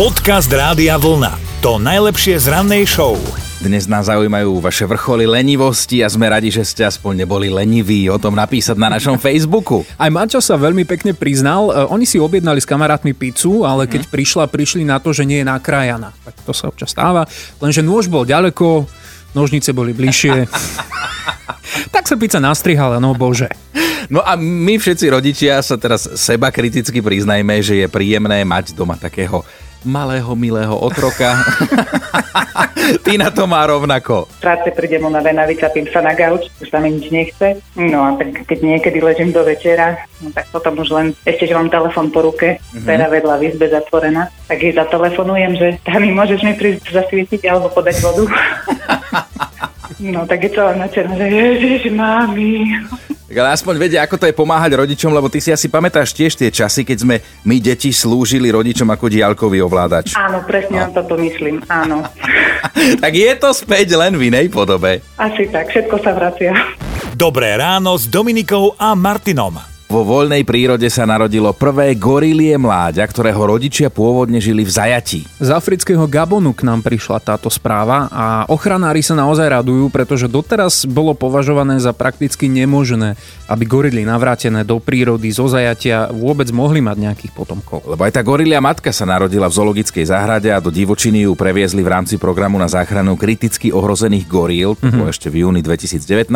Podcast Rádia Vlna. To najlepšie z rannej show. Dnes nás zaujímajú vaše vrcholy lenivosti a sme radi, že ste aspoň neboli leniví o tom napísať na našom Facebooku. Aj Maťo sa veľmi pekne priznal, e, oni si objednali s kamarátmi pizzu, ale keď Mhm. prišla, prišli na to, že nie je nakrájaná. Tak to sa občas stáva, lenže nôž bol ďaleko, nožnice boli bližšie. tak sa pizza nastrihala, no bože. No a my všetci rodičia sa teraz seba kriticky priznajme, že je príjemné mať doma takého malého, milého otroka. Ty na to má rovnako. Z práce prídem unavená, vycapím sa na gauč, už sa mi nič nechce. No a tak keď niekedy ležím do večera, no tak potom už len, ešte, že mám telefon po ruke, Mhm. pera vedľa v izbe zatvorená, tak jej zatelefonujem, že Tami, môžeš mi prísť zasvietiť alebo podať vodu? no tak je celá načerná, že ježiš, mami. Tak ale aspoň vedia, ako to je pomáhať rodičom, lebo ty si asi pamätáš tiež tie časy, keď sme my deti slúžili rodičom ako diálkový ovládač. Áno, presne no. na toto myslím, áno. tak je to späť len v inej podobe. Asi tak, všetko sa vracia. Dobré ráno s Dominikou a Martinom. Vo voľnej prírode sa narodilo prvé gorilie mláďa, ktorého rodičia pôvodne žili v zajatí. Z afrického Gabonu k nám prišla táto správa a ochranári sa naozaj radujú, pretože doteraz bolo považované za prakticky nemožné, aby gorily navrátené do prírody zo zajatia vôbec mohli mať nejakých potomkov. Lebo aj tá gorilia matka sa narodila v zoologickej záhrade a do divočiny ju previezli v rámci programu na záchranu kriticky ohrozených goríl, bolo ešte v júni 2019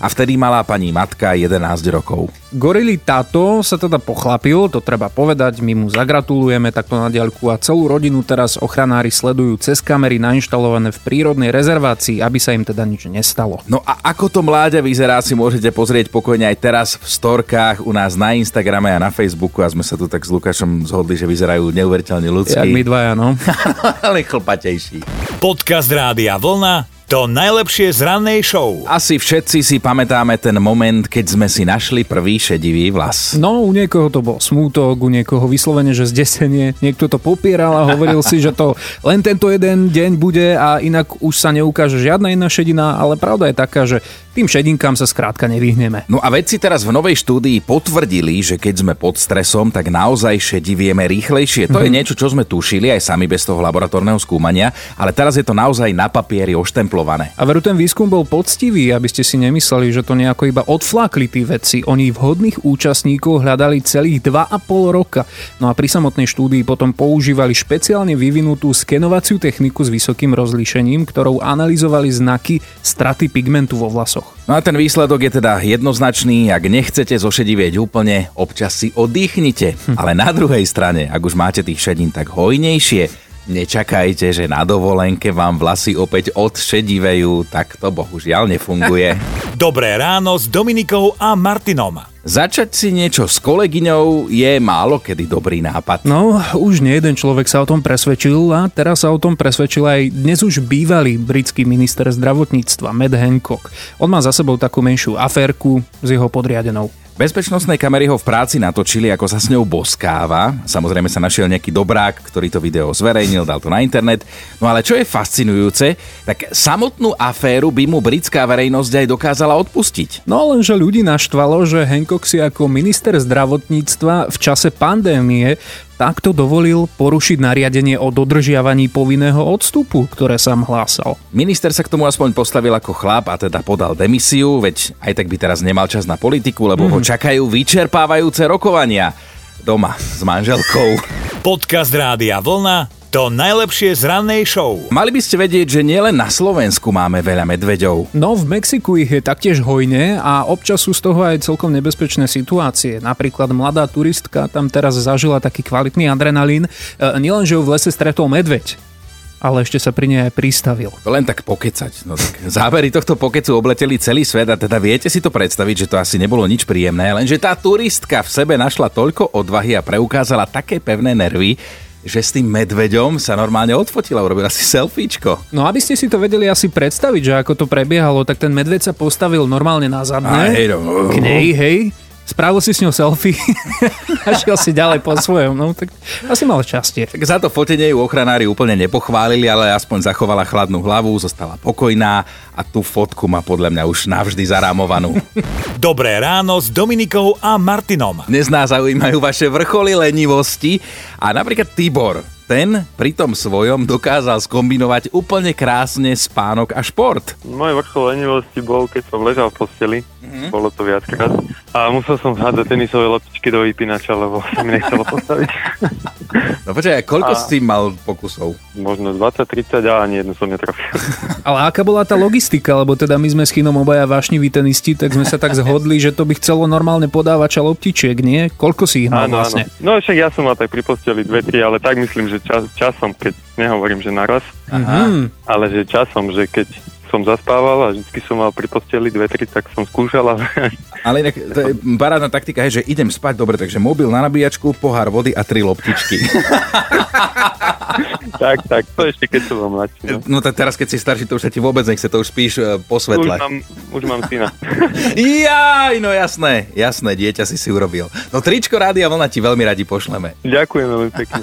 a vtedy malá pani matka 11 rokov. Gorily táto sa teda pochlapil, to treba povedať, my mu zagratulujeme takto na diaľku a celú rodinu teraz ochranári sledujú cez kamery nainštalované v prírodnej rezervácii, aby sa im teda nič nestalo. No a ako to mláďa vyzerá, si môžete pozrieť pokojne aj teraz v storkách u nás na Instagrame a na Facebooku a sme sa tu tak s Lukášom zhodli, že vyzerajú neuveriteľne ľudsky. Jak my dvaja, no. ale chlpatejší. Podcast Rádia Vlna. To najlepšie z rannej show. Asi všetci si pamätáme ten moment, keď sme si našli prvý šedivý vlas. No, u niekoho to bol smútok, u niekoho vyslovene, že zdesenie. Niekto to popieral a hovoril si, že to len tento jeden deň bude a inak už sa neukáže žiadna iná šedina, ale pravda je taká, že tým šedinkám sa skrátka nevyhneme. No a vedci teraz v novej štúdii potvrdili, že keď sme pod stresom, tak naozaj šedivieme rýchlejšie. To je niečo, čo sme tušili aj sami bez toho laboratórneho skúmania, ale teraz je to naozaj na papieri oštemplované. A veru ten výskum bol poctivý, aby ste si nemysleli, že to nejako iba odflákli tí vedci. Oni vhodných účastníkov hľadali celých 2,5 roka. No a pri samotnej štúdii potom používali špeciálne vyvinutú skenovaciu techniku s vysokým rozlíšením, ktorou analyzovali znaky straty pigmentu vo vlasoch. No a ten výsledok je teda jednoznačný, ak nechcete zošedivieť úplne, občas si oddychnite. Ale na druhej strane, ak už máte tých šedín tak hojnejšie, nečakajte, že na dovolenke vám vlasy opäť odšedivejú, tak to bohužiaľ nefunguje. Dobré ráno s Dominikou a Martinom. Začať si niečo s kolegyňou je málo kedy dobrý nápad. No, už nie jeden človek sa o tom presvedčil a teraz sa o tom presvedčil aj dnes už bývalý britský minister zdravotníctva Matt Hancock. On má za sebou takú menšiu aférku s jeho podriadenou. Bezpečnostné kamery ho v práci natočili, ako sa s ňou boskáva. Samozrejme sa našiel nejaký dobrák, ktorý to video zverejnil, dal to na internet. No ale čo je fascinujúce, tak samotnú aféru by mu britská verejnosť aj dokázala odpustiť. No lenže ľudí naštvalo, že Hancock si ako minister zdravotníctva v čase pandémie takto dovolil porušiť nariadenie o dodržiavaní povinného odstupu, ktoré sám hlásal. Minister sa k tomu aspoň postavil ako chlap a teda podal demisiu, veď aj tak by teraz nemal čas na politiku, lebo ho čakajú vyčerpávajúce rokovania doma s manželkou. Podcast Rádia Vlna. To najlepšie z rannej show. Mali by ste vedieť, že nielen na Slovensku máme veľa medveďov. No v Mexiku ich je taktiež hojne a občas sú z toho aj celkom nebezpečné situácie. Napríklad mladá turistka tam teraz zažila taký kvalitný adrenalín. E, nielen, že ju v lese stretol medveď, ale ešte sa pri nej aj pristavil. Len tak pokecať. No tak zábery tohto pokecu obleteli celý svet a teda viete si to predstaviť, že to asi nebolo nič príjemné, lenže tá turistka v sebe našla toľko odvahy a preukázala také pevné nervy, že s tým medveďom sa normálne odfotila, urobila si selfiečko. No aby ste si to vedeli asi predstaviť, že ako to prebiehalo, tak ten medveď sa postavil normálne na zadné. hej, no. K nej, hej. Spravil si s ňou selfie a šiel si ďalej po svojom. No tak asi mal šťastie. Tak za to fotenie ju ochranári úplne nepochválili, ale aspoň zachovala chladnú hlavu, zostala pokojná a tú fotku má podľa mňa už navždy zarámovanú. Dobré ráno s Dominikou a Martinom. Dnes nás zaujímajú vaše vrcholy lenivosti a napríklad Tibor ten pri tom svojom dokázal skombinovať úplne krásne spánok a šport. Môj vrchol lenivosti bol, keď som ležal v posteli, mm-hmm. bolo to viackrát, a musel som hádzať tenisové loptičky do vypínača, lebo sa mi nechcelo postaviť. No počkaj, koľko A- si mal pokusov? Možno 20-30 a ani jednu som netrafil. Ale aká bola tá logistika, lebo teda my sme s Chinom obaja vášniví tenisti, tak sme sa tak zhodli, že to by chcelo normálne podávača loptičiek, nie? Koľko si ich mal vlastne? No však ja som mal tak pri posteli dve, tri, ale tak myslím, že čas, časom, keď nehovorím, že naraz, Mhm. ale že časom, že keď som zaspával a vždy som mal pri posteli dve, tri, tak som skúšal, ale Ale inak, to je parádna taktika, je, že idem spať, dobre, takže mobil na nabíjačku, pohár vody a tri loptičky. tak, tak, to ešte keď som mladší. No. No tak teraz, keď si starší, to už sa ti vôbec nechce, to už spíš e, po Už, svetle. mám, už mám syna. Jaj, no jasné, jasné, dieťa si si urobil. No tričko Rádia Vlna ti veľmi radi pošleme. Ďakujem veľmi pekne.